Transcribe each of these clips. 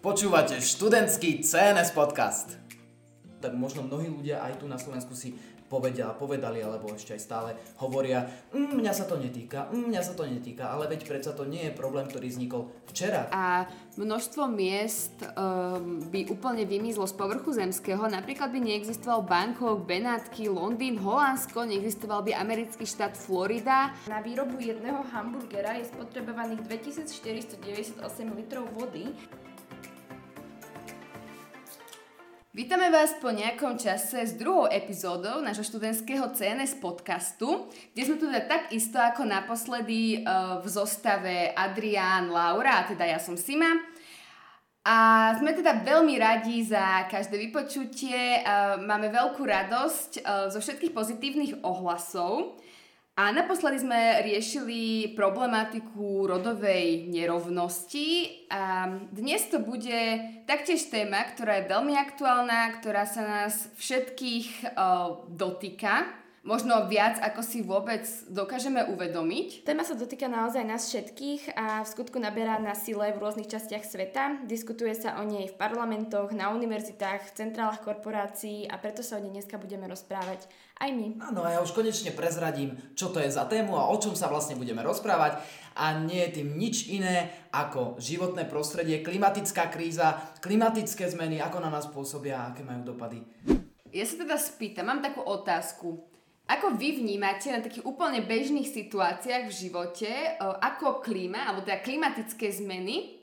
Počúvate študentský CNS podcast. Tak možno mnohí ľudia aj tu na Slovensku si povedia, povedali, alebo ešte aj stále hovoria, mm, mňa sa to netýka, mm, mňa sa to netýka, ale veď predsa to nie je problém, ktorý vznikol včera. A množstvo miest um, by úplne vymizlo z povrchu zemského, napríklad by neexistoval Bangkok, Benátky, Londýn, Holandsko, neexistoval by americký štát Florida. Na výrobu jedného hamburgera je spotrebovaných 2498 litrov vody. Vítame vás po nejakom čase s druhou epizódou nášho študentského CNS podcastu, kde sme tu teda tak isto ako naposledy uh, v zostave Adrián, Laura, a teda ja som Sima. A sme teda veľmi radi za každé vypočutie, uh, máme veľkú radosť uh, zo všetkých pozitívnych ohlasov. A naposledy sme riešili problematiku rodovej nerovnosti. A dnes to bude taktiež téma, ktorá je veľmi aktuálna, ktorá sa nás všetkých uh, dotýka možno viac, ako si vôbec dokážeme uvedomiť. Téma sa dotýka naozaj nás všetkých a v skutku naberá na sile v rôznych častiach sveta. Diskutuje sa o nej v parlamentoch, na univerzitách, v centrálach korporácií a preto sa o nej dneska budeme rozprávať aj my. Áno, a ja už konečne prezradím, čo to je za tému a o čom sa vlastne budeme rozprávať. A nie je tým nič iné ako životné prostredie, klimatická kríza, klimatické zmeny, ako na nás pôsobia a aké majú dopady. Ja sa teda spýtam, mám takú otázku. Ako vy vnímate na takých úplne bežných situáciách v živote, e, ako klíma, alebo teda klimatické zmeny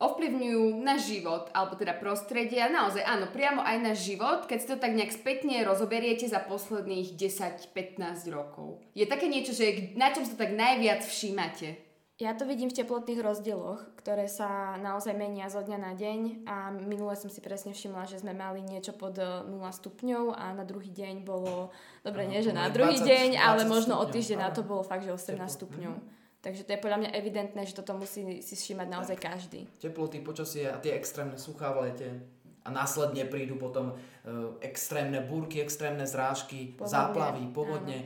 ovplyvňujú na život, alebo teda prostredie a naozaj áno, priamo aj na život, keď si to tak nejak spätne rozoberiete za posledných 10-15 rokov. Je také niečo, že na čom sa tak najviac všímate? Ja to vidím v teplotných rozdieloch, ktoré sa naozaj menia zo dňa na deň a minule som si presne všimla, že sme mali niečo pod 0 e, stupňov a na druhý deň bolo, dobre nie, že na druhý 20, deň, 20 ale možno o týždeň na to bolo fakt, že 18 stupňov. Takže to je podľa mňa evidentné, že toto musí si všímať naozaj každý. Teploty, počasie a tie extrémne suchá v lete a následne prídu potom uh, extrémne búrky, extrémne zrážky, povodne, záplavy, povodne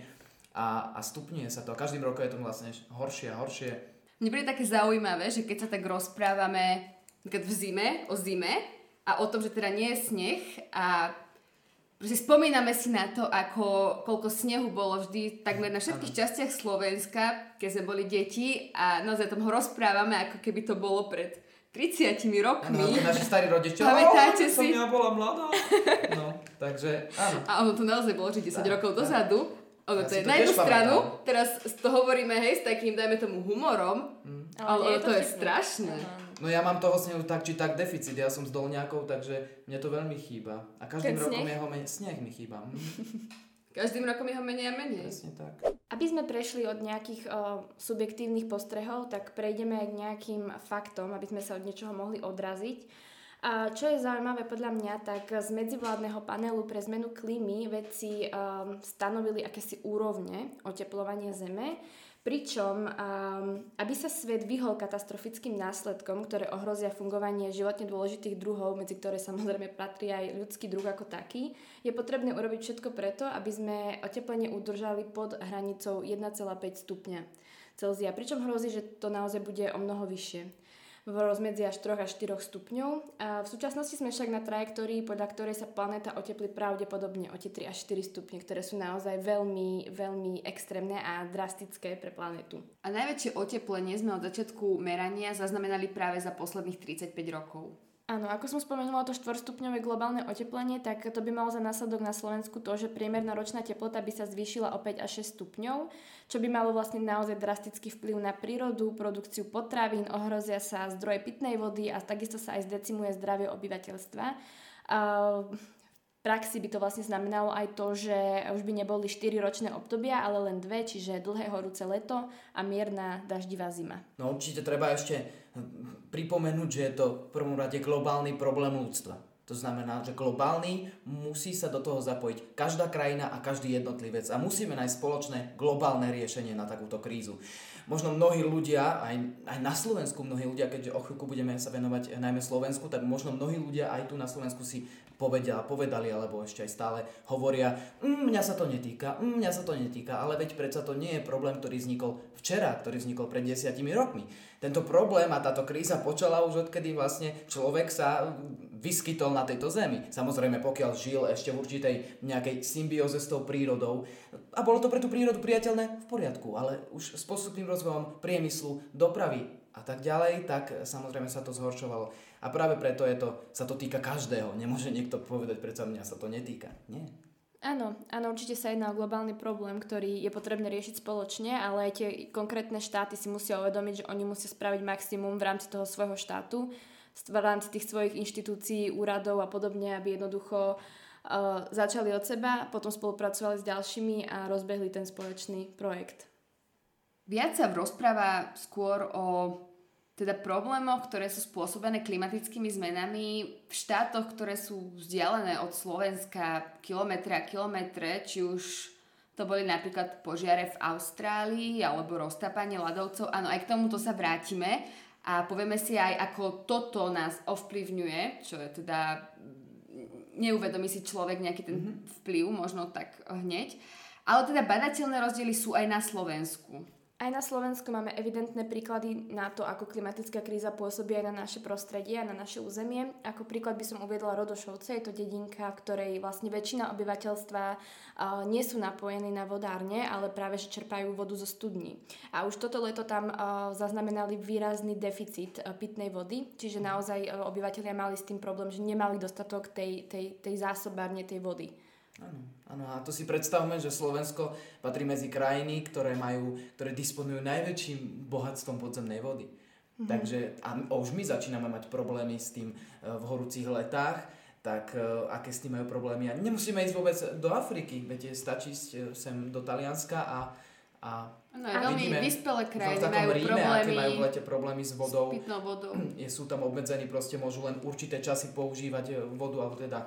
a, a stupňuje sa to. A každým rokom je to vlastne horšie a horšie. Mne bude také zaujímavé, že keď sa tak rozprávame v zime, o zime a o tom, že teda nie je sneh a Proste spomíname si na to, ako, koľko snehu bolo vždy takmer na všetkých ano. častiach Slovenska, keď sme boli deti a naozaj tom ho rozprávame, ako keby to bolo pred 30 rokmi. Áno, naši starí rodičia. Pamätáte si? Som ja bola mladá. No, takže áno. A ono to naozaj bolo, že 10 tak, rokov tak. dozadu. Ono ja to je na jednu stranu, pamätám. teraz to hovoríme, hej, s takým, dajme tomu, humorom, mm. ale, ale to, to je strašné. No ja mám toho snehu tak či tak deficit, ja som s dolňakou, takže mne to veľmi chýba. A každým Ten rokom sneh? jeho menej, sneh mi chýba. Mm. každým rokom jeho menej a menej. Presne tak. Aby sme prešli od nejakých o, subjektívnych postrehov, tak prejdeme aj k nejakým faktom, aby sme sa od niečoho mohli odraziť. A čo je zaujímavé podľa mňa, tak z medzivládneho panelu pre zmenu klímy vedci um, stanovili akési úrovne oteplovania Zeme, pričom um, aby sa svet vyhol katastrofickým následkom, ktoré ohrozia fungovanie životne dôležitých druhov, medzi ktoré samozrejme patrí aj ľudský druh ako taký, je potrebné urobiť všetko preto, aby sme oteplenie udržali pod hranicou 1,5 stupňa Celzia, pričom hrozí, že to naozaj bude o mnoho vyššie v rozmedzi až 3 až 4 stupňov. V súčasnosti sme však na trajektórii, podľa ktorej sa planéta oteplí pravdepodobne o tie 3 až 4 stupne, ktoré sú naozaj veľmi, veľmi extrémne a drastické pre planetu. A najväčšie oteplenie sme od začiatku merania zaznamenali práve za posledných 35 rokov. Áno, ako som spomenula to štvorstupňové globálne oteplenie, tak to by malo za následok na Slovensku to, že priemerná ročná teplota by sa zvýšila o 5 až 6 stupňov, čo by malo vlastne naozaj drastický vplyv na prírodu, produkciu potravín, ohrozia sa zdroje pitnej vody a takisto sa aj zdecimuje zdravie obyvateľstva. v praxi by to vlastne znamenalo aj to, že už by neboli 4 ročné obdobia, ale len dve, čiže dlhé horúce leto a mierna daždivá zima. No určite treba ešte pripomenúť, že je to v prvom rade globálny problém ľudstva. To znamená, že globálny musí sa do toho zapojiť každá krajina a každý jednotlivec a musíme nájsť spoločné globálne riešenie na takúto krízu. možno mnohí ľudia, aj, aj na Slovensku mnohí ľudia, keďže o chvíľku budeme sa venovať najmä Slovensku, tak možno mnohí ľudia aj tu na Slovensku si povedia, povedali alebo ešte aj stále hovoria, mm, mňa sa to netýka, mm, mňa sa to netýka, ale veď predsa to nie je problém, ktorý vznikol včera, ktorý vznikol pred desiatimi rokmi. Tento problém a táto kríza počala už odkedy vlastne človek sa vyskytol na tejto zemi. Samozrejme, pokiaľ žil ešte v určitej nejakej symbióze s tou prírodou. A bolo to pre tú prírodu priateľné v poriadku, ale už s postupným rozvojom priemyslu, dopravy a tak ďalej, tak samozrejme sa to zhoršovalo. A práve preto je to, sa to týka každého. Nemôže niekto povedať, predsa mňa sa to netýka. Nie. Áno, áno, určite sa jedná o globálny problém, ktorý je potrebné riešiť spoločne, ale aj tie konkrétne štáty si musia uvedomiť, že oni musia spraviť maximum v rámci toho svojho štátu, v rámci tých svojich inštitúcií, úradov a podobne, aby jednoducho uh, začali od seba, potom spolupracovali s ďalšími a rozbehli ten spoločný projekt. Viac sa rozpráva skôr o teda problémoch, ktoré sú spôsobené klimatickými zmenami v štátoch, ktoré sú vzdialené od Slovenska kilometre a kilometre, či už to boli napríklad požiare v Austrálii alebo roztápanie ľadovcov. Áno, aj k tomuto sa vrátime a povieme si aj, ako toto nás ovplyvňuje, čo je teda neuvedomí si človek nejaký ten mhm. vplyv, možno tak hneď. Ale teda badateľné rozdiely sú aj na Slovensku. Aj na Slovensku máme evidentné príklady na to, ako klimatická kríza pôsobí aj na naše prostredie a na naše územie. Ako príklad by som uviedla Rodošovce, je to dedinka, v ktorej vlastne väčšina obyvateľstva nie sú napojení na vodárne, ale práve že čerpajú vodu zo studní. A už toto leto tam zaznamenali výrazný deficit pitnej vody, čiže naozaj obyvateľia mali s tým problém, že nemali dostatok tej, tej, tej zásobárne tej vody. Áno, áno, a to si predstavme, že Slovensko patrí medzi krajiny, ktoré, majú, ktoré disponujú najväčším bohatstvom podzemnej vody. Mm-hmm. Takže a už my začíname mať problémy s tým e, v horúcich letách, tak e, aké s tým majú problémy. A nemusíme ísť vôbec do Afriky, viete, stačí ísť e, sem do Talianska a, a No, je vidíme, vyspelé krajiny majú Ríme, problémy aké majú v lete problémy s vodou. S pitnou vodou. Je, sú tam obmedzení, proste môžu len určité časy používať vodu, alebo teda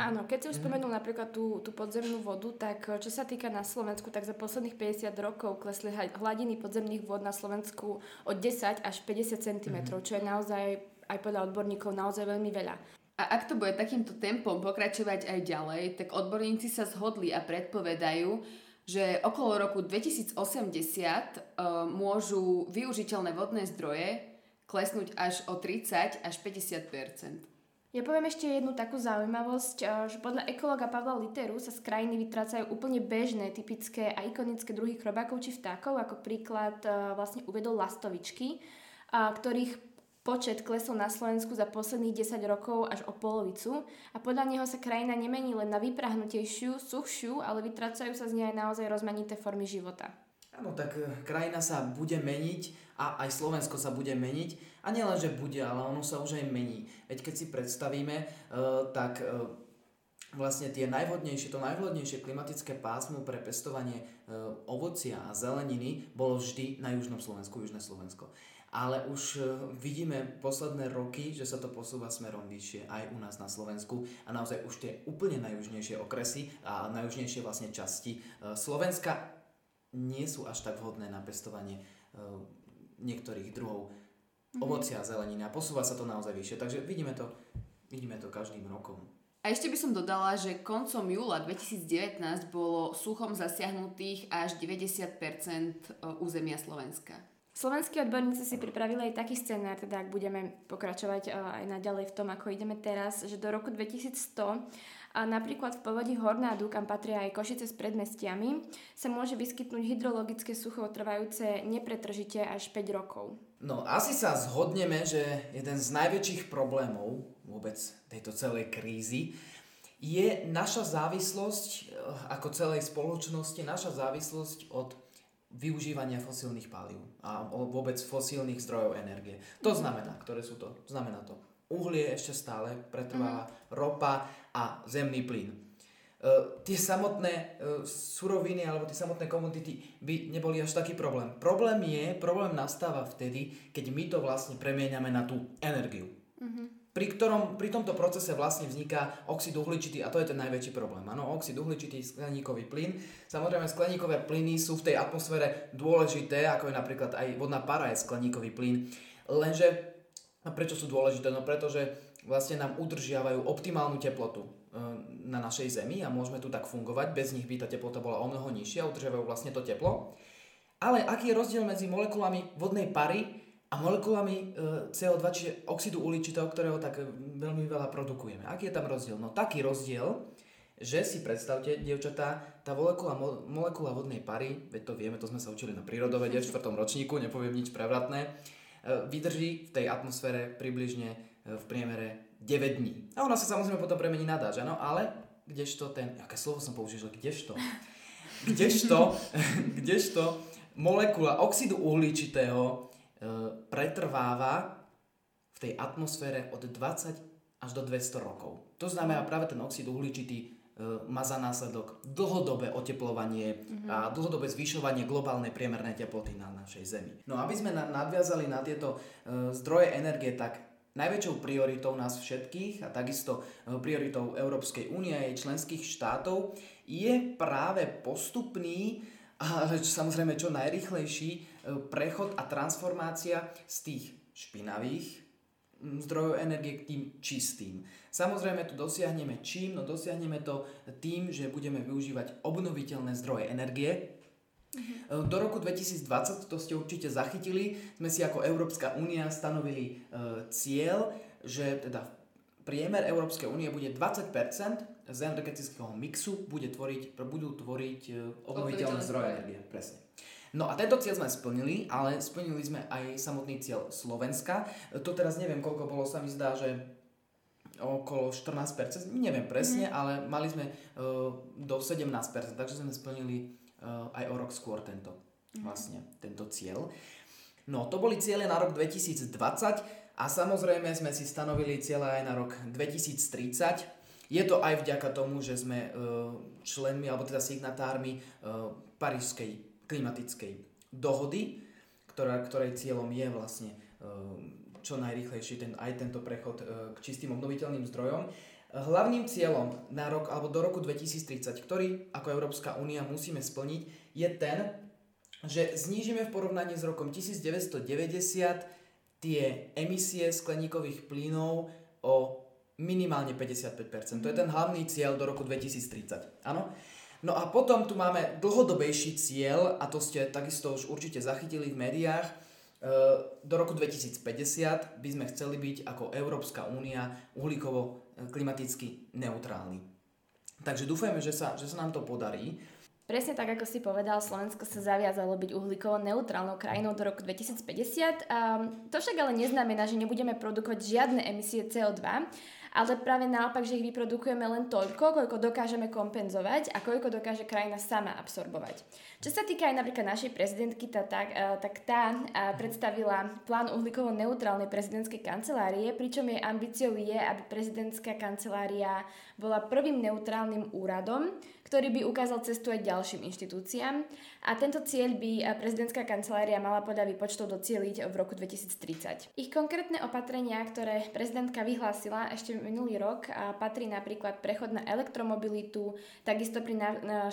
Áno, keď si už mhm. spomenul napríklad tú, tú podzemnú vodu, tak eh, čo sa týka na Slovensku, tak za posledných 50 rokov klesli hladiny podzemných vod na Slovensku od 10 až 50 cm, mm. čo je naozaj aj podľa odborníkov naozaj veľmi veľa. A ak to bude takýmto tempom pokračovať aj ďalej, tak odborníci sa zhodli a predpovedajú, že okolo roku 2080 uh, eh, môžu využiteľné vodné zdroje klesnúť až o 30 až 50 ja poviem ešte jednu takú zaujímavosť, eh, že podľa ekologa Pavla Literu sa z krajiny vytrácajú úplne bežné, typické a ikonické druhy chrobákov či vtákov, ako príklad eh, vlastne uvedol lastovičky, ktorých počet klesol na Slovensku za posledných 10 rokov až o polovicu a podľa neho sa krajina nemení len na vyprahnutejšiu, suchšiu, ale vytrácajú sa z nej aj naozaj rozmanité formy života. Áno, tak eh, krajina sa bude meniť a aj Slovensko sa bude meniť a nielen, že bude, ale ono sa už aj mení. Veď keď si predstavíme, uh, tak uh, vlastne tie najvhodnejšie, to najvhodnejšie klimatické pásmo pre pestovanie uh, ovocia a zeleniny bolo vždy na južnom Slovensku, južné Slovensko. Ale už vidíme posledné roky, že sa to posúva smerom vyššie aj u nás na Slovensku a naozaj už tie úplne najjužnejšie okresy a najjužnejšie vlastne časti Slovenska nie sú až tak vhodné na pestovanie niektorých druhov mm-hmm. ovocia a zeleniny a posúva sa to naozaj vyššie. Takže vidíme to, vidíme to každým rokom. A ešte by som dodala, že koncom júla 2019 bolo suchom zasiahnutých až 90% e, územia Slovenska. Slovenskí odborníci si pripravili aj taký scenár, teda ak budeme pokračovať e, aj naďalej v tom, ako ideme teraz, že do roku 2100 a napríklad v povodí Hornádu, kam patria aj Košice s predmestiami, sa môže vyskytnúť hydrologické sucho trvajúce nepretržite až 5 rokov. No asi sa zhodneme, že jeden z najväčších problémov vôbec tejto celej krízy je naša závislosť eh, ako celej spoločnosti, naša závislosť od využívania fosílnych palív a vôbec fosílnych zdrojov energie. To znamená, ktoré sú to? Znamená to uhlie ešte stále pretrváva, mm-hmm. ropa a zemný plyn. Uh, tie samotné uh, suroviny alebo tie samotné komodity by neboli až taký problém. Problém je, problém nastáva vtedy, keď my to vlastne premieňame na tú energiu. Pri, ktorom, pri tomto procese vlastne vzniká oxid uhličitý a to je ten najväčší problém. Áno, oxid uhličitý, skleníkový plyn. Samozrejme, skleníkové plyny sú v tej atmosfére dôležité, ako je napríklad aj vodná para je skleníkový plyn. Lenže, a prečo sú dôležité? No pretože vlastne nám udržiavajú optimálnu teplotu e, na našej Zemi a môžeme tu tak fungovať. Bez nich by tá teplota bola o mnoho nižšia, udržiavajú vlastne to teplo. Ale aký je rozdiel medzi molekulami vodnej pary a molekulami e, CO2, čiže oxidu uhličitého, ktorého tak e, veľmi veľa produkujeme. Aký je tam rozdiel? No taký rozdiel, že si predstavte, dievčatá, tá molekula, molekula vodnej pary, veď to vieme, to sme sa učili na prírodovede v 4. ročníku, nepoviem nič prevratné, e, vydrží v tej atmosfére približne v priemere 9 dní. A ona sa samozrejme potom premení na dáž, ano? ale kdežto ten, aké slovo som použil, kdežto, kdežto, kdežto molekula oxidu uhličitého E, pretrváva v tej atmosfére od 20 až do 200 rokov. To znamená práve ten oxid uhličitý e, má za následok dlhodobé oteplovanie mm-hmm. a dlhodobé zvyšovanie globálnej priemernej teploty na našej Zemi. No aby sme nadviazali na tieto e, zdroje energie, tak najväčšou prioritou nás všetkých a takisto prioritou Európskej únie a jej členských štátov je práve postupný a samozrejme čo najrychlejší E, prechod a transformácia z tých špinavých zdrojov energie k tým čistým. Samozrejme tu dosiahneme čím? No dosiahneme to tým, že budeme využívať obnoviteľné zdroje energie. Mhm. Do roku 2020, to ste určite zachytili, sme si ako Európska únia stanovili e, cieľ, že teda priemer Európskej únie bude 20% z energetického mixu bude tvoriť, budú tvoriť e, obnoviteľné zdroje energie. Presne. No a tento cieľ sme splnili, ale splnili sme aj samotný cieľ Slovenska. To teraz neviem, koľko bolo, sa mi zdá, že okolo 14%, neviem presne, mm. ale mali sme uh, do 17%, takže sme splnili uh, aj o rok skôr tento, mm. vlastne, tento cieľ. No, to boli ciele na rok 2020 a samozrejme sme si stanovili cieľe aj na rok 2030. Je to aj vďaka tomu, že sme uh, členmi, alebo teda signatármi uh, Parížskej klimatickej dohody, ktorá, ktorej cieľom je vlastne eh, čo najrychlejší ten, aj tento prechod eh, k čistým obnoviteľným zdrojom. Hlavným cieľom na rok alebo do roku 2030, ktorý ako Európska únia musíme splniť, je ten, že znížime v porovnaní s rokom 1990 tie emisie skleníkových plynov o minimálne 55%. To je ten hlavný cieľ do roku 2030. Áno? No a potom tu máme dlhodobejší cieľ, a to ste takisto už určite zachytili v médiách, e, do roku 2050 by sme chceli byť ako Európska únia uhlíkovo e, klimaticky neutrálni. Takže dúfajme, že sa, že sa nám to podarí. Presne tak, ako si povedal, Slovensko sa zaviazalo byť uhlíkovo neutrálnou krajinou do roku 2050. Um, to však ale neznamená, že nebudeme produkovať žiadne emisie CO2, ale práve naopak, že ich vyprodukujeme len toľko, koľko dokážeme kompenzovať a koľko dokáže krajina sama absorbovať. Čo sa týka aj napríklad našej prezidentky, tá, tak, eh, tak tá eh, predstavila plán uhlíkovo neutrálnej prezidentskej kancelárie, pričom jej ambíciou je, aby prezidentská kancelária bola prvým neutrálnym úradom, ktorý by ukázal cestu aj ďalším inštitúciám. A tento cieľ by eh, prezidentská kancelária mala podľa výpočtov docieliť v roku 2030. Ich konkrétne opatrenia, ktoré prezidentka vyhlásila ešte minulý rok, patrí napríklad prechod na elektromobilitu, takisto pri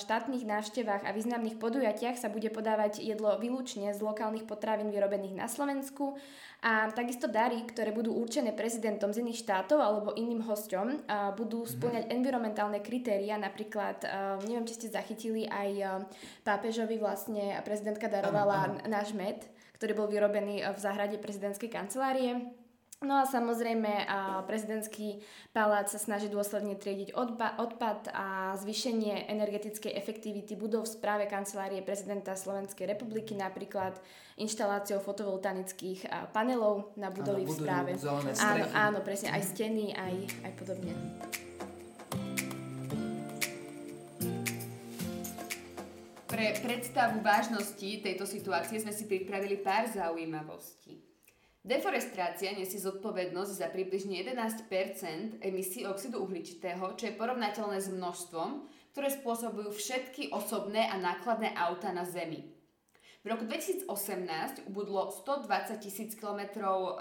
štátnych návštevách a významných podujatiach sa bude podávať jedlo výlučne z lokálnych potravín vyrobených na Slovensku a takisto dary, ktoré budú určené prezidentom z iných štátov alebo iným hosťom, budú mhm. splňať environmentálne kritéria. Napríklad, neviem, či ste zachytili, aj pápežovi vlastne prezidentka darovala náš med, ktorý bol vyrobený v záhrade prezidentskej kancelárie. No a samozrejme prezidentský palác sa snaží dôsledne triediť odba- odpad a zvýšenie energetickej efektivity budov v správe kancelárie prezidenta Slovenskej republiky, napríklad inštaláciou fotovoltanických panelov na budovy v správe. Áno, áno, presne, aj steny, aj, aj podobne. Pre predstavu vážnosti tejto situácie sme si pripravili pár zaujímavostí. Deforestácia nesie zodpovednosť za približne 11% emisí oxidu uhličitého, čo je porovnateľné s množstvom, ktoré spôsobujú všetky osobné a nákladné auta na Zemi. V roku 2018 ubudlo 120 tisíc km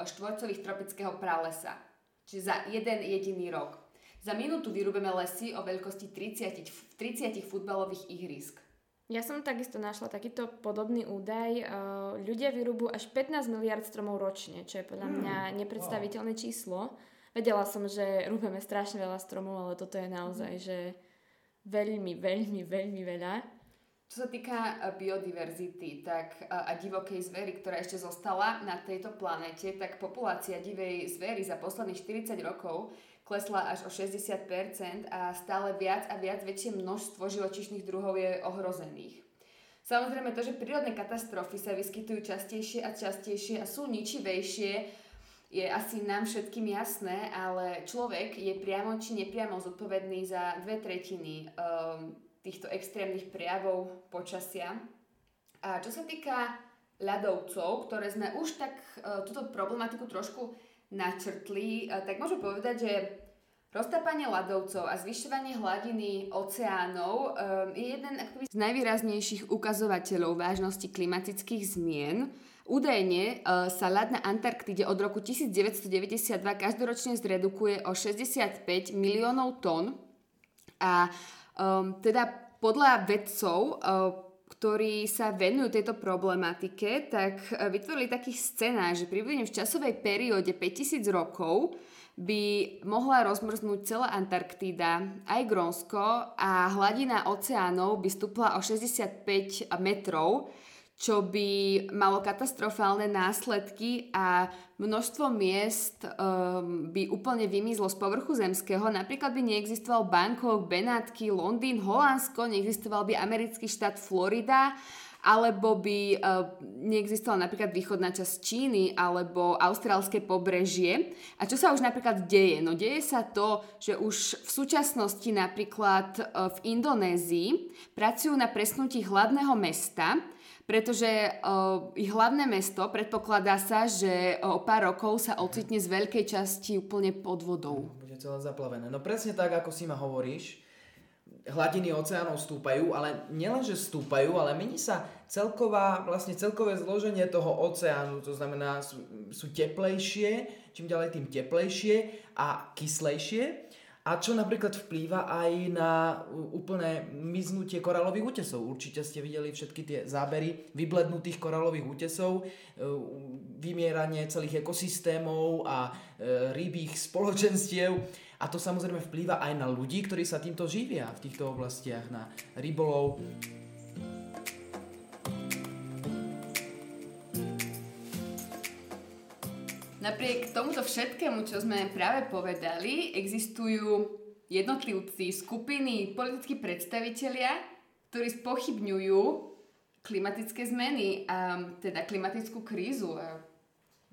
štvorcových tropického pralesa. Čiže za jeden jediný rok. Za minútu vyrúbeme lesy o veľkosti 30, 30 futbalových ihrisk. Ja som takisto našla takýto podobný údaj. Ľudia vyrúbu až 15 miliard stromov ročne, čo je podľa mňa hmm, nepredstaviteľné číslo. Vedela som, že rúbeme strašne veľa stromov, ale toto je naozaj, že veľmi, veľmi, veľmi veľa. Čo sa týka e, biodiverzity tak, e, a divokej zvery, ktorá ešte zostala na tejto planete, tak populácia divej zvery za posledných 40 rokov klesla až o 60% a stále viac a viac väčšie množstvo živočíšnych druhov je ohrozených. Samozrejme to, že prírodné katastrofy sa vyskytujú častejšie a častejšie a sú ničivejšie, je asi nám všetkým jasné, ale človek je priamo či nepriamo zodpovedný za dve tretiny um, týchto extrémnych prejavov počasia. A čo sa týka ľadovcov, ktoré sme už tak uh, túto problematiku trošku načrtli, tak môžem povedať, že Roztápanie ľadovcov a zvyšovanie hladiny oceánov um, je jeden z najvýraznejších ukazovateľov vážnosti klimatických zmien. Údajne uh, sa ľad na Antarktide od roku 1992 každoročne zredukuje o 65 miliónov tón a um, teda podľa vedcov uh, ktorí sa venujú tejto problematike, tak vytvorili taký scenár, že približne v časovej perióde 5000 rokov by mohla rozmrznúť celá Antarktída, aj Grónsko a hladina oceánov by stúpla o 65 metrov, čo by malo katastrofálne následky a množstvo miest um, by úplne vymizlo z povrchu zemského. Napríklad by neexistoval Bangkok, Benátky, Londýn, Holandsko, neexistoval by americký štát Florida alebo by uh, neexistovala napríklad východná časť Číny alebo austrálske pobrežie. A čo sa už napríklad deje? No deje sa to, že už v súčasnosti napríklad uh, v Indonézii pracujú na presnutí hlavného mesta, pretože uh, ich hlavné mesto predpokladá sa, že o pár rokov sa ocitne z veľkej časti úplne pod vodou. Bude celé zaplavené. No presne tak, ako si ma hovoríš, hladiny oceánov stúpajú, ale nielenže stúpajú, ale mení sa celková, vlastne celkové zloženie toho oceánu, to znamená sú, sú teplejšie, čím ďalej tým teplejšie a kyslejšie. A čo napríklad vplýva aj na úplné miznutie koralových útesov. Určite ste videli všetky tie zábery vyblednutých koralových útesov, e, vymieranie celých ekosystémov a e, rybých spoločenstiev a to samozrejme vplýva aj na ľudí, ktorí sa týmto živia v týchto oblastiach, na rybolov. Napriek tomuto všetkému, čo sme práve povedali, existujú jednotlivci, skupiny, politickí predstavitelia, ktorí spochybňujú klimatické zmeny a teda klimatickú krízu.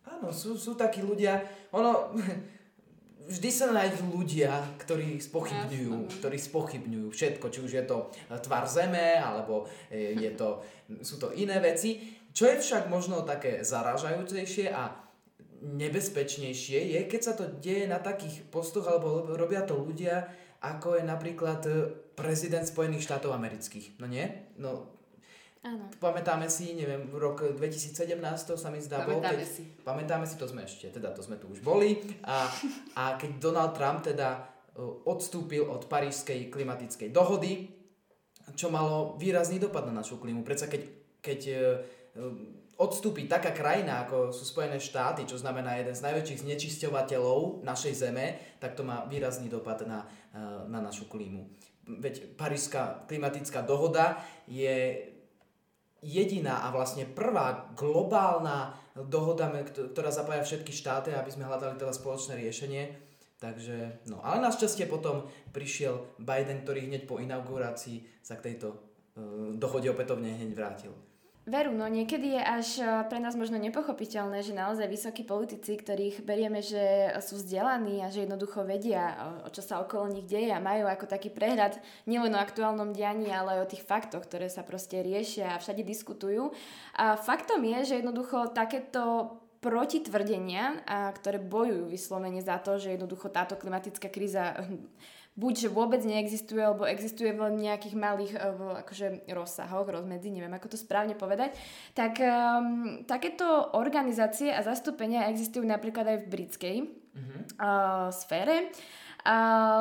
Áno, sú, sú takí ľudia, ono, vždy sa nájdú ľudia, ktorí spochybňujú, ktorí spochybňujú všetko, či už je to tvar zeme, alebo e, je to, sú to iné veci. Čo je však možno také zaražajúcejšie a nebezpečnejšie je, keď sa to deje na takých postoch, alebo robia to ľudia, ako je napríklad e, prezident Spojených štátov amerických. No nie? No Áno. Pamätáme si, neviem, rok 2017 to sa mi zdá bol. Pamätáme si. Pamätáme si, to sme ešte, teda to sme tu už boli. A, a keď Donald Trump teda odstúpil od parížskej klimatickej dohody, čo malo výrazný dopad na našu klímu. Predsa keď, keď e, odstúpi taká krajina, ako sú Spojené štáty, čo znamená jeden z najväčších znečisťovateľov našej zeme, tak to má výrazný dopad na, e, na našu klímu. Veď Parížská klimatická dohoda je jediná a vlastne prvá globálna dohoda, ktorá zapája všetky štáty, aby sme hľadali teda spoločné riešenie. Takže, no, ale našťastie potom prišiel Biden, ktorý hneď po inaugurácii sa k tejto uh, dohode opätovne hneď vrátil. Veru, no niekedy je až e, pre nás možno nepochopiteľné, že naozaj vysokí politici, ktorých berieme, že sú vzdelaní a že jednoducho vedia, o čo sa okolo nich deje a majú ako taký prehľad nielen o aktuálnom dianí, ale aj o tých faktoch, ktoré sa proste riešia a všade diskutujú. A faktom je, že jednoducho takéto protitvrdenia, a ktoré bojujú vyslovene za to, že jednoducho táto klimatická kríza buď, že vôbec neexistuje, alebo existuje v nejakých malých uh, akože rozsahoch, rozmedzi, neviem ako to správne povedať, tak um, takéto organizácie a zastúpenia existujú napríklad aj v britskej uh, sfére. Uh,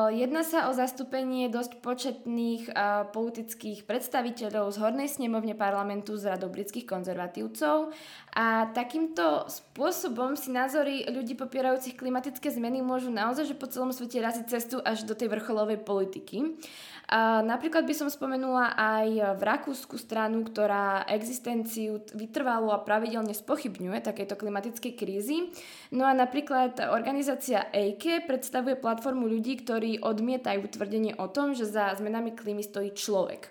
jedná sa o zastúpenie dosť početných uh, politických predstaviteľov z hornej snemovne parlamentu z radou britských konzervatívcov a takýmto spôsobom si názory ľudí popierajúcich klimatické zmeny môžu naozaj že po celom svete raziť cestu až do tej vrcholovej politiky. A napríklad by som spomenula aj v Rakúsku stranu, ktorá existenciu vytrvalo a pravidelne spochybňuje takéto klimatickej krízy. No a napríklad organizácia EIKE predstavuje platformu ľudí, ktorí odmietajú tvrdenie o tom, že za zmenami klímy stojí človek.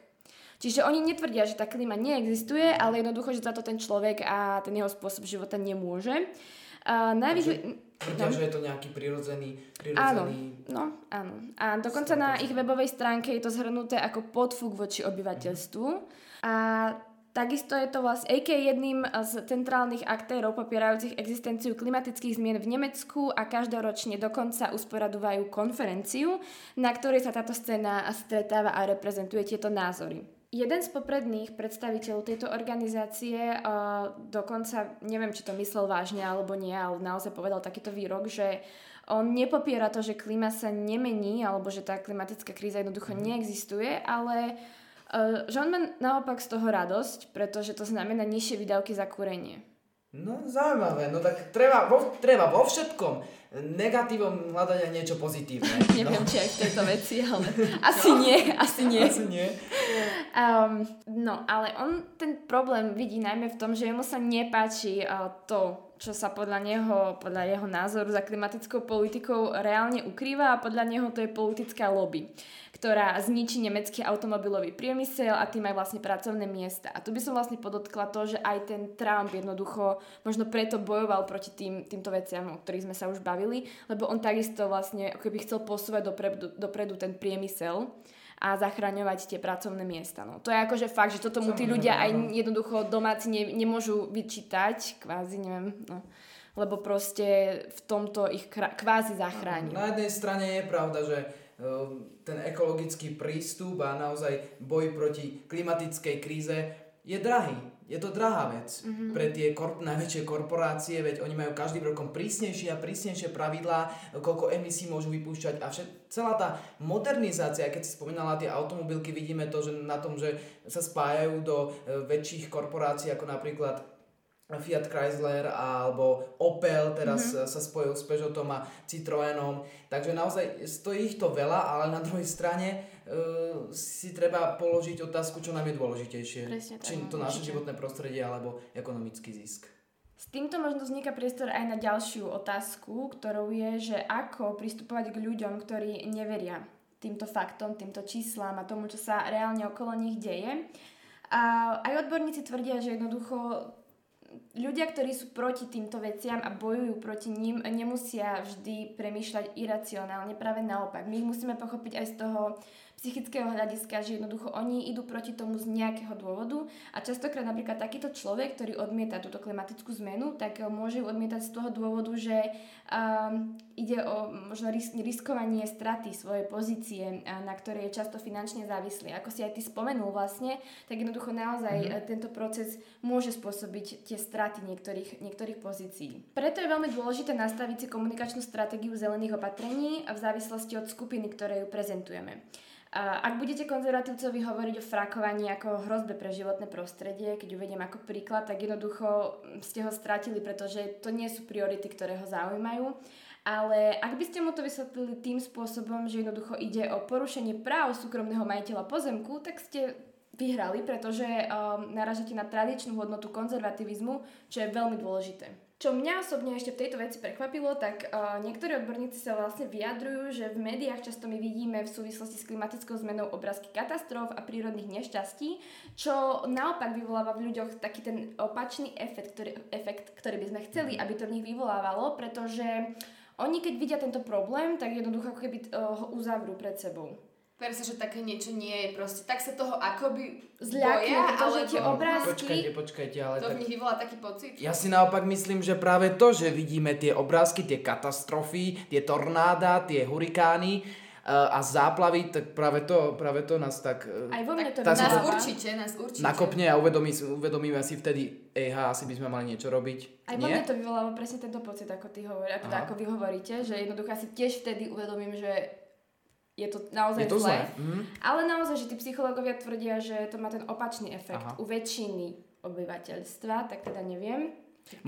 Čiže oni netvrdia, že tá klíma neexistuje, ale jednoducho, že za to ten človek a ten jeho spôsob života nemôže. Uh, najvyššie... Tvrdia, no. že je to nejaký prirodzený, prirodzený... Áno, no, áno. A dokonca na ich webovej stránke je to zhrnuté ako podfúk voči obyvateľstvu. A Takisto je to vlastne AK jedným z centrálnych aktérov popierajúcich existenciu klimatických zmien v Nemecku a každoročne dokonca usporadovajú konferenciu, na ktorej sa táto scéna stretáva a reprezentuje tieto názory. Jeden z popredných predstaviteľov tejto organizácie uh, dokonca, neviem, či to myslel vážne alebo nie, ale naozaj povedal takýto výrok, že on nepopiera to, že klíma sa nemení alebo že tá klimatická kríza jednoducho mhm. neexistuje, ale uh, že on má naopak z toho radosť, pretože to znamená nižšie výdavky za kúrenie. No zaujímavé, no tak treba vo, treba vo všetkom negatívom hľadať aj niečo pozitívne. Neviem, no. či aj v tejto veci, ale asi no. nie, asi nie. Asi nie. Um, no, ale on ten problém vidí najmä v tom, že jemu sa nepáči uh, to, čo sa podľa neho, podľa jeho názoru za klimatickou politikou reálne ukrýva a podľa neho to je politická lobby ktorá zničí nemecký automobilový priemysel a tým aj vlastne pracovné miesta. A tu by som vlastne podotkla to, že aj ten Trump jednoducho možno preto bojoval proti tým, týmto veciam, o ktorých sme sa už bavili, lebo on takisto vlastne ako keby chcel posúvať dopredu, dopredu ten priemysel a zachraňovať tie pracovné miesta. No. To je akože fakt, že toto mu tí ľudia aj jednoducho domáci ne, nemôžu vyčítať, kvázi, neviem, no lebo proste v tomto ich kvázi zachráni. Na jednej strane je pravda, že Ehm, ten ekologický prístup a naozaj boj proti klimatickej kríze je drahý. Je to drahá vec mm-hmm. pre tie korp- najväčšie korporácie, veď oni majú každým rokom prísnejšie a prísnejšie pravidlá, koľko emisí môžu vypúšťať a všet- celá tá modernizácia, keď si spomínala tie automobilky, vidíme to, že na tom, že sa spájajú do e, väčších korporácií ako napríklad Fiat Chrysler alebo Opel teraz mm-hmm. sa spojil s Peugeotom a Citroenom. Takže naozaj stojí ich to veľa, ale na druhej strane uh, si treba položiť otázku, čo nám je dôležitejšie. Presne Či to naše životné prostredie alebo ekonomický zisk. S týmto možno vzniká priestor aj na ďalšiu otázku, ktorou je, že ako pristupovať k ľuďom, ktorí neveria týmto faktom, týmto číslam a tomu, čo sa reálne okolo nich deje. A aj odborníci tvrdia, že jednoducho ľudia, ktorí sú proti týmto veciam a bojujú proti ním, nemusia vždy premýšľať iracionálne. Práve naopak. My ich musíme pochopiť aj z toho psychického hľadiska, že jednoducho oni idú proti tomu z nejakého dôvodu a častokrát napríklad takýto človek, ktorý odmieta túto klimatickú zmenu, tak môže ju odmietať z toho dôvodu, že um, ide o možno ris- riskovanie straty svojej pozície, na ktorej je často finančne závislý. Ako si aj ty spomenul vlastne, tak jednoducho naozaj mm-hmm. tento proces môže spôsobiť tie straty niektorých, niektorých pozícií. Preto je veľmi dôležité nastaviť si komunikačnú stratégiu zelených opatrení v závislosti od skupiny, ktoré ju prezentujeme. Ak budete konzervatívcovi hovoriť o frakovaní ako hrozbe pre životné prostredie, keď uvediem ako príklad, tak jednoducho ste ho stratili, pretože to nie sú priority, ktoré ho zaujímajú. Ale ak by ste mu to vysvetlili tým spôsobom, že jednoducho ide o porušenie práv súkromného majiteľa pozemku, tak ste vyhrali, pretože um, naražate na tradičnú hodnotu konzervativizmu, čo je veľmi dôležité. Čo mňa osobne ešte v tejto veci prekvapilo, tak uh, niektorí odborníci sa vlastne vyjadrujú, že v médiách často my vidíme v súvislosti s klimatickou zmenou obrázky katastrof a prírodných nešťastí, čo naopak vyvoláva v ľuďoch taký ten opačný efekt, ktorý, efekt, ktorý by sme chceli, aby to v nich vyvolávalo, pretože oni keď vidia tento problém, tak jednoducho keby uh, ho uzavrú pred sebou. Presne, že také niečo nie je proste. Tak sa toho akoby zľakujú, ale tie obrázky... Počkajte, počkajte, ale to tak... v nich vyvolá taký pocit. Ja si naopak myslím, že práve to, že vidíme tie obrázky, tie katastrofy, tie tornáda, tie hurikány, a záplavy, tak práve to, práve to nás tak... e, Aj vo mne to Nás vyvoláva. určite, nás určite. nakopne a uvedomí, uvedomíme si vtedy, ejha, asi by sme mali niečo robiť. Aj vo mne to vyvoláva presne tento pocit, ako ty hovoríš, teda Aha. ako vy hovoríte, že jednoducho si tiež vtedy uvedomím, že je to naozaj Je to zlé. zlé. Mhm. Ale naozaj, že tí psychológovia tvrdia, že to má ten opačný efekt. Aha. U väčšiny obyvateľstva, tak teda neviem.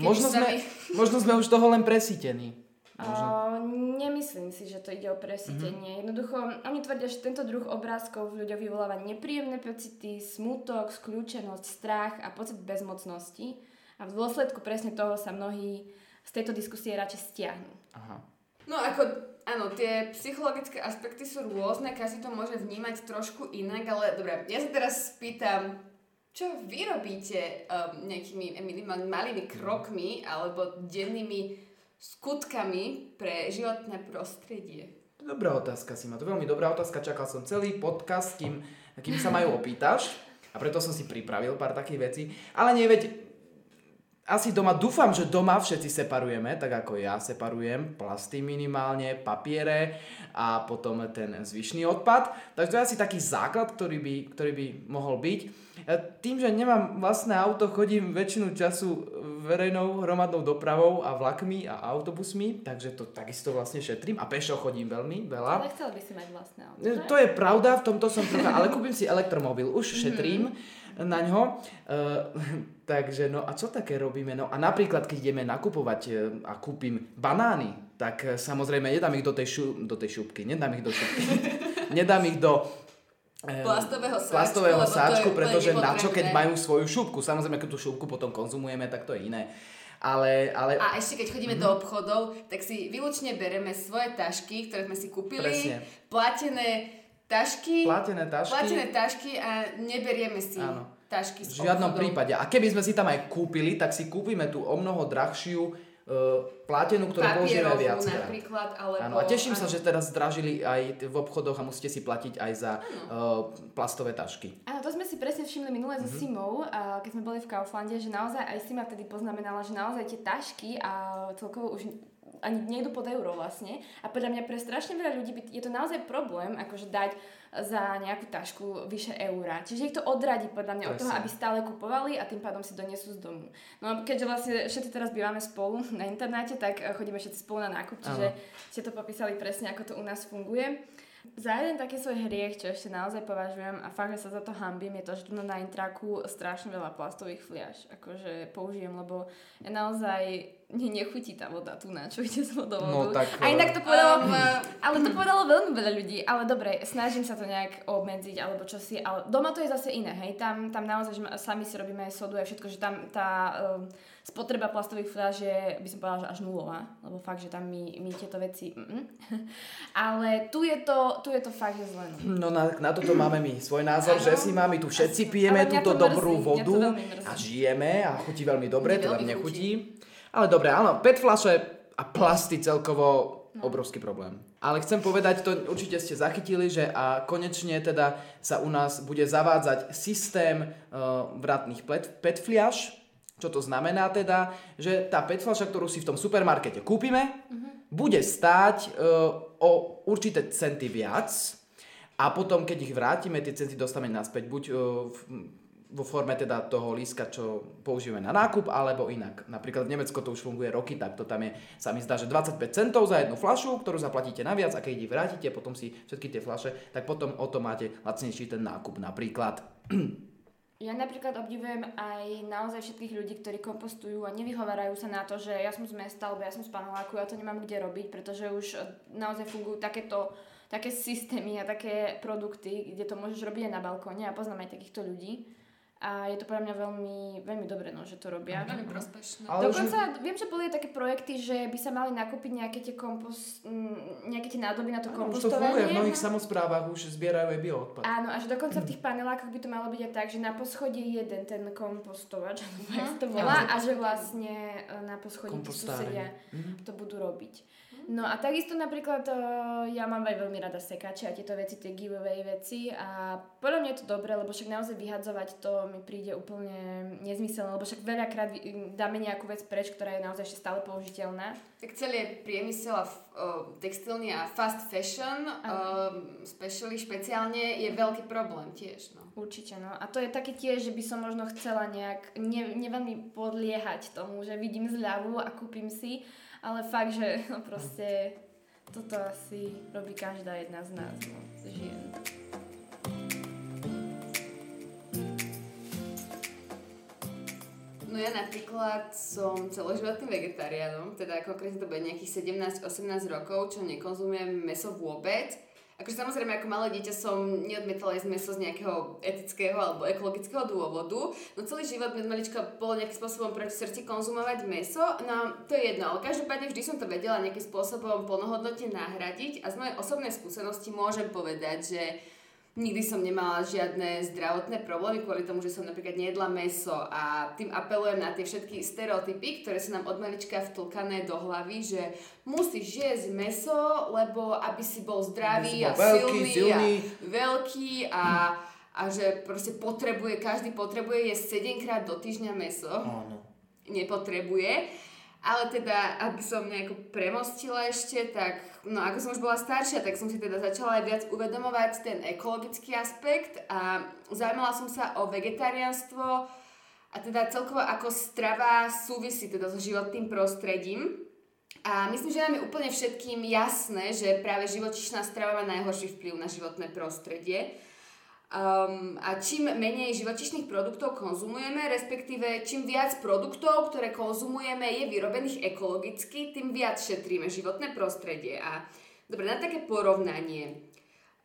Možno sme, možno sme už toho len presítení. Možno. Uh, nemyslím si, že to ide o presítenie. Mm-hmm. Jednoducho, oni tvrdia, že tento druh obrázkov v ľuďoch vyvoláva nepríjemné pocity, smutok, skľúčenosť, strach a pocit bezmocnosti. A v dôsledku presne toho sa mnohí z tejto diskusie radšej stiahnu. Aha. No ako, áno, tie psychologické aspekty sú rôzne, každý to môže vnímať trošku inak, ale dobre, ja sa teraz spýtam, čo vy robíte um, nejakými minimálne malými krokmi alebo dennými skutkami pre životné prostredie? Dobrá otázka si ma, to veľmi dobrá otázka, čakal som celý podcast, kým, kým sa majú opýtaš a preto som si pripravil pár takých vecí, ale nie, veď asi doma, dúfam, že doma všetci separujeme, tak ako ja separujem, plasty minimálne, papiere a potom ten zvyšný odpad. Takže to je asi taký základ, ktorý by, ktorý by mohol byť. E, Tým, že nemám vlastné auto, chodím väčšinu času verejnou hromadnou dopravou a vlakmi a autobusmi, takže to takisto vlastne šetrím a pešo chodím veľmi veľa. Ale chcel by si mať vlastné auto, E? To je pravda, v tomto som trocha, ale kúpim si elektromobil, už šetrím na ňo. E, takže no a čo také robíme? No a napríklad, keď ideme nakupovať e, a kúpim banány, tak e, samozrejme nedám ich do tej, šu, do tej šupky, nedám ich do šupky. nedám ich do Plastového sáčku, plastového sáčku, pretože na čo, keď majú svoju šupku. Samozrejme, keď tú šupku potom konzumujeme, tak to je iné. Ale, ale A ešte keď chodíme do obchodov, tak si výlučne bereme svoje tašky, ktoré sme si kúpili, Presne. platené tašky, platené tašky... platené tašky a neberieme si Áno. tašky V žiadnom obchodov. prípade. A keby sme si tam aj kúpili, tak si kúpime tú o mnoho drahšiu uh, platenú, ktorú použijeme Papierovú viackrát. napríklad, alebo... Áno, a teším sa, áno. že teraz zdražili aj v obchodoch a musíte si platiť aj za uh, plastové tašky. Áno, to sme si presne všimli minule so Simou, a keď sme boli v Kauflande, že naozaj aj Sima vtedy poznamenala, že naozaj tie tašky a celkovo už ani nejdu pod euro vlastne. A podľa mňa pre strašne veľa ľudí by, je to naozaj problém, akože dať za nejakú tašku vyše eura. Čiže ich to odradí podľa mňa od toho, Presne. aby stále kupovali a tým pádom si donesú z domu. No a keďže vlastne všetci teraz bývame spolu na internáte, tak chodíme všetci spolu na nákup, čiže ste to popísali presne, ako to u nás funguje. Za jeden taký svoj hriech, čo ešte naozaj považujem a fakt, že sa za to hambím, je to, že tu na intraku strašne veľa plastových fliaž akože použijem, lebo ja naozaj mne nechutí tá voda tu na čo ide z vodovodu. No tak, a inak to povedalo, Um, ale to povedalo veľmi veľa ľudí, ale dobre, snažím sa to nejak obmedziť alebo čo si, ale doma to je zase iné, hej, tam, tam naozaj, že sami si robíme aj sodu a všetko, že tam tá um, spotreba plastových fľaž je, by som povedala, že až nulová, lebo fakt, že tam my, my tieto veci, mm, ale tu je to, tu je to fakt, že zle. no. No na, na toto máme my svoj názor, Áno. že si máme tu všetci pijeme túto to dobrú mrzí, to vodu a žijeme a chutí veľmi dobre, Mne teda veľmi mne chutí. chutí. Ale dobre, áno, PET fľaše a plasty celkovo No. obrovský problém. Ale chcem povedať, to určite ste zachytili, že a konečne teda sa u nás bude zavádzať systém uh, vratných PET, PET fľaš. Čo to znamená teda? Že tá PET fľaša, ktorú si v tom supermarkete kúpime, bude stáť uh, o určité centy viac a potom, keď ich vrátime, tie centy dostaneme naspäť buď uh, v, vo forme teda toho líska, čo používame na nákup, alebo inak. Napríklad v Nemecku to už funguje roky, tak to tam je, sa mi zdá, že 25 centov za jednu flašu, ktorú zaplatíte naviac a keď ich vrátite, potom si všetky tie flaše, tak potom o to máte lacnejší ten nákup napríklad. Ja napríklad obdivujem aj naozaj všetkých ľudí, ktorí kompostujú a nevyhovárajú sa na to, že ja som z mesta, alebo ja som z paneláku, ja to nemám kde robiť, pretože už naozaj fungujú takéto také systémy a také produkty, kde to môžeš robiť aj na balkóne a poznám aj takýchto ľudí. A je to podľa mňa veľmi, veľmi dobré, no, že to robia. Veľmi prospešné. Ale Dokonca viem, že boli aj také projekty, že by sa mali nakúpiť nejaké tie, kompost, mm, nejaké tie nádoby na to Áno, už to funguje, v kompostovanie. mnohých samozprávach už zbierajú aj bioodpad. Áno, a že dokonca v tých panelákoch by to malo byť aj tak, že na poschodí je jeden ten kompostovač, sa to volá, a že vlastne e, na poschodí tí susedia Mhm. to budú robiť. No a takisto napríklad uh, ja mám aj veľmi rada sekače a tieto veci, tie giveaway veci a podľa mňa je to dobré, lebo však naozaj vyhadzovať to mi príde úplne nezmyselné, lebo však veľakrát dáme nejakú vec preč, ktorá je naozaj ešte stále použiteľná. Tak celý priemysel a textilný a fast fashion, uh, specially špeciálne, je veľký problém tiež. No. Určite, no. A to je také tiež, že by som možno chcela nejak ne, neveľmi podliehať tomu, že vidím zľavu a kúpim si, ale fakt, že no proste toto asi robí každá jedna z nás, no, žien. No ja napríklad som celoživotným vegetariánom, teda konkrétne to bude nejakých 17-18 rokov, čo nekonzumujem meso vôbec Akože samozrejme, ako malé dieťa som neodmietala jesť meso z nejakého etického alebo ekologického dôvodu, no celý život mi malička bolo nejakým spôsobom proti srdci konzumovať meso, no to je jedno, ale každopádne vždy som to vedela nejakým spôsobom plnohodnotne nahradiť a z mojej osobnej skúsenosti môžem povedať, že Nikdy som nemala žiadne zdravotné problémy kvôli tomu, že som napríklad nejedla meso a tým apelujem na tie všetky stereotypy, ktoré sú nám od malička vtlkané do hlavy, že musíš jesť meso, lebo aby si bol zdravý a veľký, silný, silný a veľký a, a že proste potrebuje, každý potrebuje jesť 7 krát do týždňa meso. Áno. Nepotrebuje. Ale teda, aby som nejako premostila ešte, tak no ako som už bola staršia, tak som si teda začala aj viac uvedomovať ten ekologický aspekt a zaujímala som sa o vegetariánstvo a teda celkovo ako strava súvisí teda so životným prostredím. A myslím, že nám je úplne všetkým jasné, že práve živočišná strava má najhorší vplyv na životné prostredie. Um, a čím menej živočišných produktov konzumujeme, respektíve čím viac produktov, ktoré konzumujeme, je vyrobených ekologicky, tým viac šetríme životné prostredie. A dobre, na také porovnanie.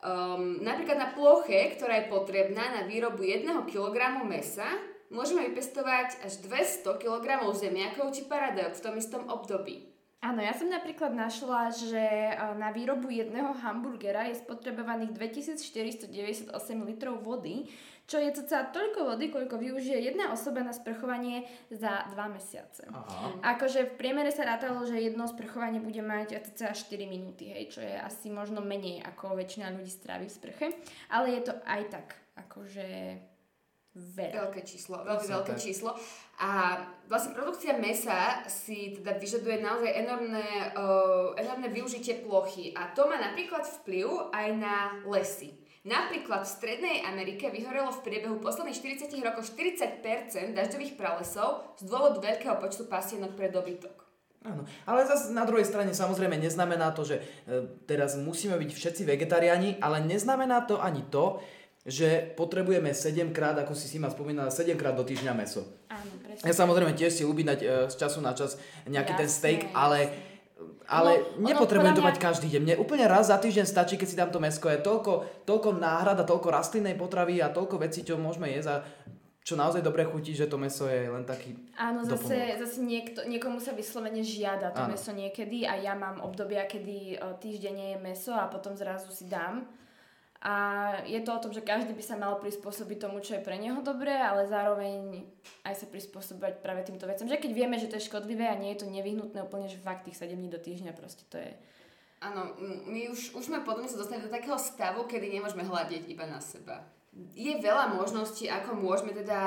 Um, napríklad na ploche, ktorá je potrebná na výrobu 1 kg mesa, môžeme vypestovať až 200 kg zemiakov či paradajok v tom istom období. Áno, ja som napríklad našla, že e, na výrobu jedného hamburgera je spotrebovaných 2498 litrov vody, čo je cca toľko vody, koľko využije jedna osoba na sprchovanie za 2 mesiace. Aha. Akože v priemere sa rátalo, že jedno sprchovanie bude mať cca 4 minúty, hej, čo je asi možno menej ako väčšina ľudí strávi v sprche, ale je to aj tak, akože veľa. Veľké číslo, veľmi veľké číslo. A vlastne produkcia mesa si teda vyžaduje naozaj enormné, uh, enormné využitie plochy a to má napríklad vplyv aj na lesy. Napríklad v Strednej Amerike vyhorelo v priebehu posledných 40 rokov 40% dažďových pralesov z dôvodu veľkého počtu pasienok pre dobytok. Áno, ale zase na druhej strane samozrejme neznamená to, že e, teraz musíme byť všetci vegetariáni, ale neznamená to ani to, že potrebujeme 7 krát, ako si si ma spomínala, 7 krát do týždňa meso. Áno, presne. Ja samozrejme tiež si ľúbim dať e, z času na čas nejaký jasne, ten steak, ale, ale no, nepotrebujem to mňa... mať každý deň. Mne úplne raz za týždeň stačí, keď si dám to mesko. Je toľko, toľko náhrada, toľko rastlinnej potravy a toľko vecí, čo môžeme jesť a čo naozaj dobre chutí, že to meso je len taký Áno, zase, zase niekto, niekomu sa vyslovene žiada to Áno. meso niekedy a ja mám obdobia, kedy týždeň je meso a potom zrazu si dám. A je to o tom, že každý by sa mal prispôsobiť tomu, čo je pre neho dobré, ale zároveň aj sa prispôsobovať práve týmto vecem. Že keď vieme, že to je škodlivé a nie je to nevyhnutné úplne, že fakt tých 7 dní do týždňa proste to je... Áno, my už, už sme potom sa dostali do takého stavu, kedy nemôžeme hľadiť iba na seba. Je veľa možností, ako môžeme teda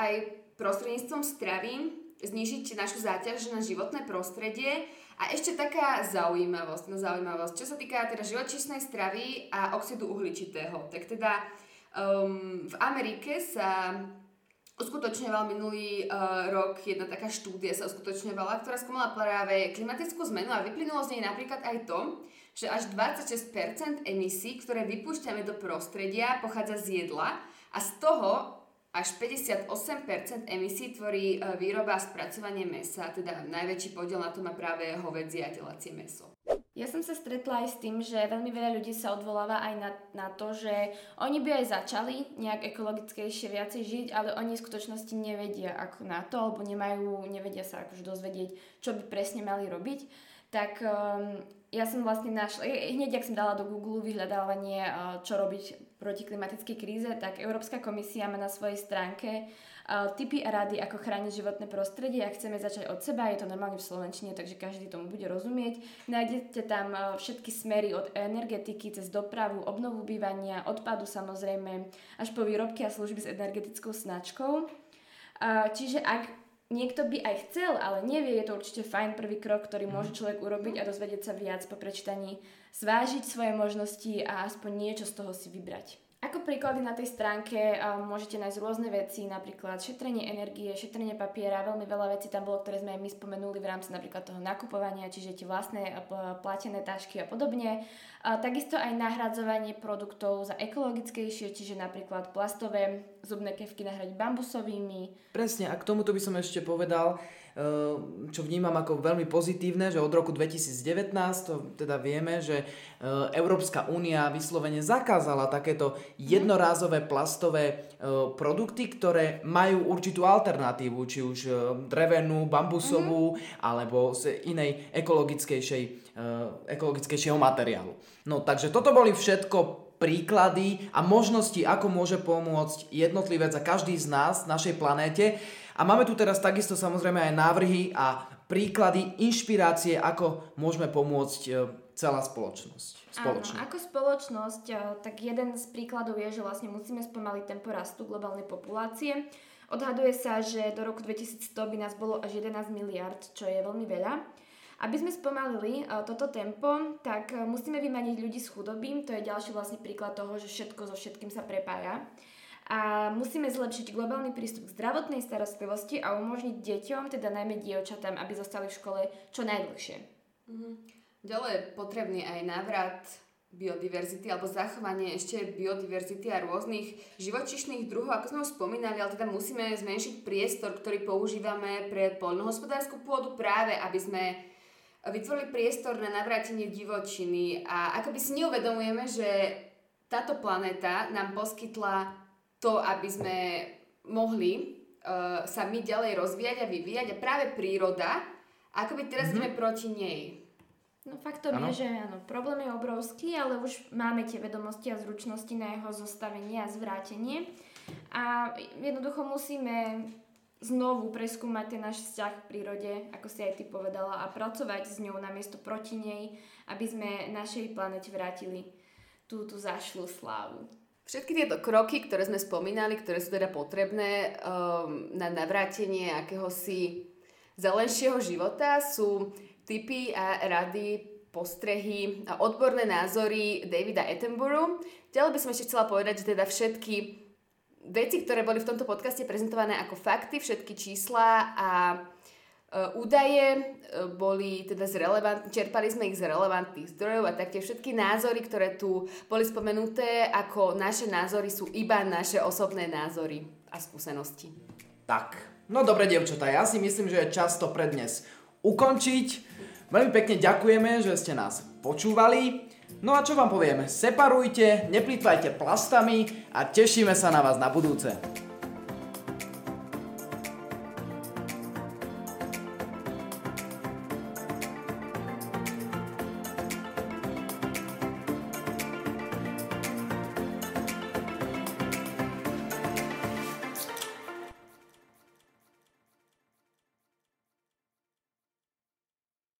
aj prostredníctvom stravy znižiť našu záťaž na životné prostredie a ešte taká zaujímavosť, no zaujímavosť, čo sa týka teda živočíšnej stravy a oxidu uhličitého. Tak teda um, v Amerike sa uskutočňoval minulý uh, rok jedna taká štúdia sa uskutočňovala, ktorá skúmala práve klimatickú zmenu a vyplynulo z nej napríklad aj to, že až 26% emisí, ktoré vypúšťame do prostredia, pochádza z jedla a z toho až 58% emisí tvorí e, výroba a spracovanie mesa, teda najväčší podiel na to má práve hovedzie a telacie meso. Ja som sa stretla aj s tým, že veľmi veľa ľudí sa odvoláva aj na, na to, že oni by aj začali nejak ekologickejšie viacej žiť, ale oni v skutočnosti nevedia ako na to, alebo nemajú, nevedia sa akože dozvedieť, čo by presne mali robiť. Tak um, ja som vlastne našla, hneď ak som dala do Google vyhľadávanie, čo robiť proti klimatickej kríze, tak Európska komisia má na svojej stránke typy a rady, ako chrániť životné prostredie. Ak chceme začať od seba, je to normálne v Slovenčine, takže každý tomu bude rozumieť. Nájdete tam všetky smery od energetiky cez dopravu, obnovu bývania, odpadu samozrejme, až po výrobky a služby s energetickou značkou. Čiže ak niekto by aj chcel, ale nevie, je to určite fajn prvý krok, ktorý mhm. môže človek urobiť a dozvedieť sa viac po prečítaní, zvážiť svoje možnosti a aspoň niečo z toho si vybrať. Ako príklady na tej stránke um, môžete nájsť rôzne veci, napríklad šetrenie energie, šetrenie papiera, veľmi veľa vecí tam bolo, ktoré sme aj my spomenuli v rámci napríklad toho nakupovania, čiže tie vlastné platené tašky a podobne. A takisto aj nahradzovanie produktov za ekologickejšie, čiže napríklad plastové zubné kevky nahradiť bambusovými. Presne, a k tomuto by som ešte povedal, čo vnímam ako veľmi pozitívne, že od roku 2019 to teda vieme, že ehm, Európska únia vyslovene zakázala takéto jednorázové plastové ehm, produkty, ktoré majú určitú alternatívu, či už drevenú, bambusovú mm-hmm. alebo z inej ekologickejšej, ekologickejšieho materiálu. No takže toto boli všetko príklady a možnosti, ako môže pomôcť jednotlivec a každý z nás, našej planéte. A máme tu teraz takisto samozrejme aj návrhy a príklady, inšpirácie, ako môžeme pomôcť e, celá spoločnosť. Spoločne. Áno, ako spoločnosť, e, tak jeden z príkladov je, že vlastne musíme spomaliť tempo rastu globálnej populácie. Odhaduje sa, že do roku 2100 by nás bolo až 11 miliard, čo je veľmi veľa. Aby sme spomalili uh, toto tempo, tak musíme vymaniť ľudí z chudoby. To je ďalší vlastne príklad toho, že všetko so všetkým sa prepája a musíme zlepšiť globálny prístup k zdravotnej starostlivosti a umožniť deťom, teda najmä dievčatám, aby zostali v škole čo najdlhšie. Mhm. Ďalej je potrebný aj návrat biodiverzity alebo zachovanie ešte biodiverzity a rôznych živočišných druhov, ako sme už spomínali, ale teda musíme zmenšiť priestor, ktorý používame pre poľnohospodárskú pôdu práve, aby sme vytvorili priestor na navrátenie divočiny a akoby si neuvedomujeme, že táto planéta nám poskytla to, aby sme mohli uh, sa my ďalej rozvíjať a vyvíjať a práve príroda, ako by teraz mm-hmm. ideme proti nej. No faktom ano. je, že áno, problém je obrovský, ale už máme tie vedomosti a zručnosti na jeho zostavenie a zvrátenie. A jednoducho musíme znovu preskúmať ten náš vzťah k prírode, ako si aj ty povedala, a pracovať s ňou namiesto proti nej, aby sme našej planete vrátili túto zašlú slávu. Všetky tieto kroky, ktoré sme spomínali, ktoré sú teda potrebné um, na navrátenie akéhosi zelenšieho života, sú typy a rady, postrehy a odborné názory Davida Attenborough. Ďalej by som ešte chcela povedať, že teda všetky veci, ktoré boli v tomto podcaste prezentované ako fakty, všetky čísla a údaje e, boli teda z relevant, čerpali sme ich z relevantných zdrojov a taktiež všetky názory, ktoré tu boli spomenuté ako naše názory sú iba naše osobné názory a skúsenosti. Tak, no dobre dievčatá, ja si myslím, že je čas to pre dnes ukončiť. Veľmi pekne ďakujeme, že ste nás počúvali. No a čo vám povieme, separujte, neplýtvajte plastami a tešíme sa na vás na budúce.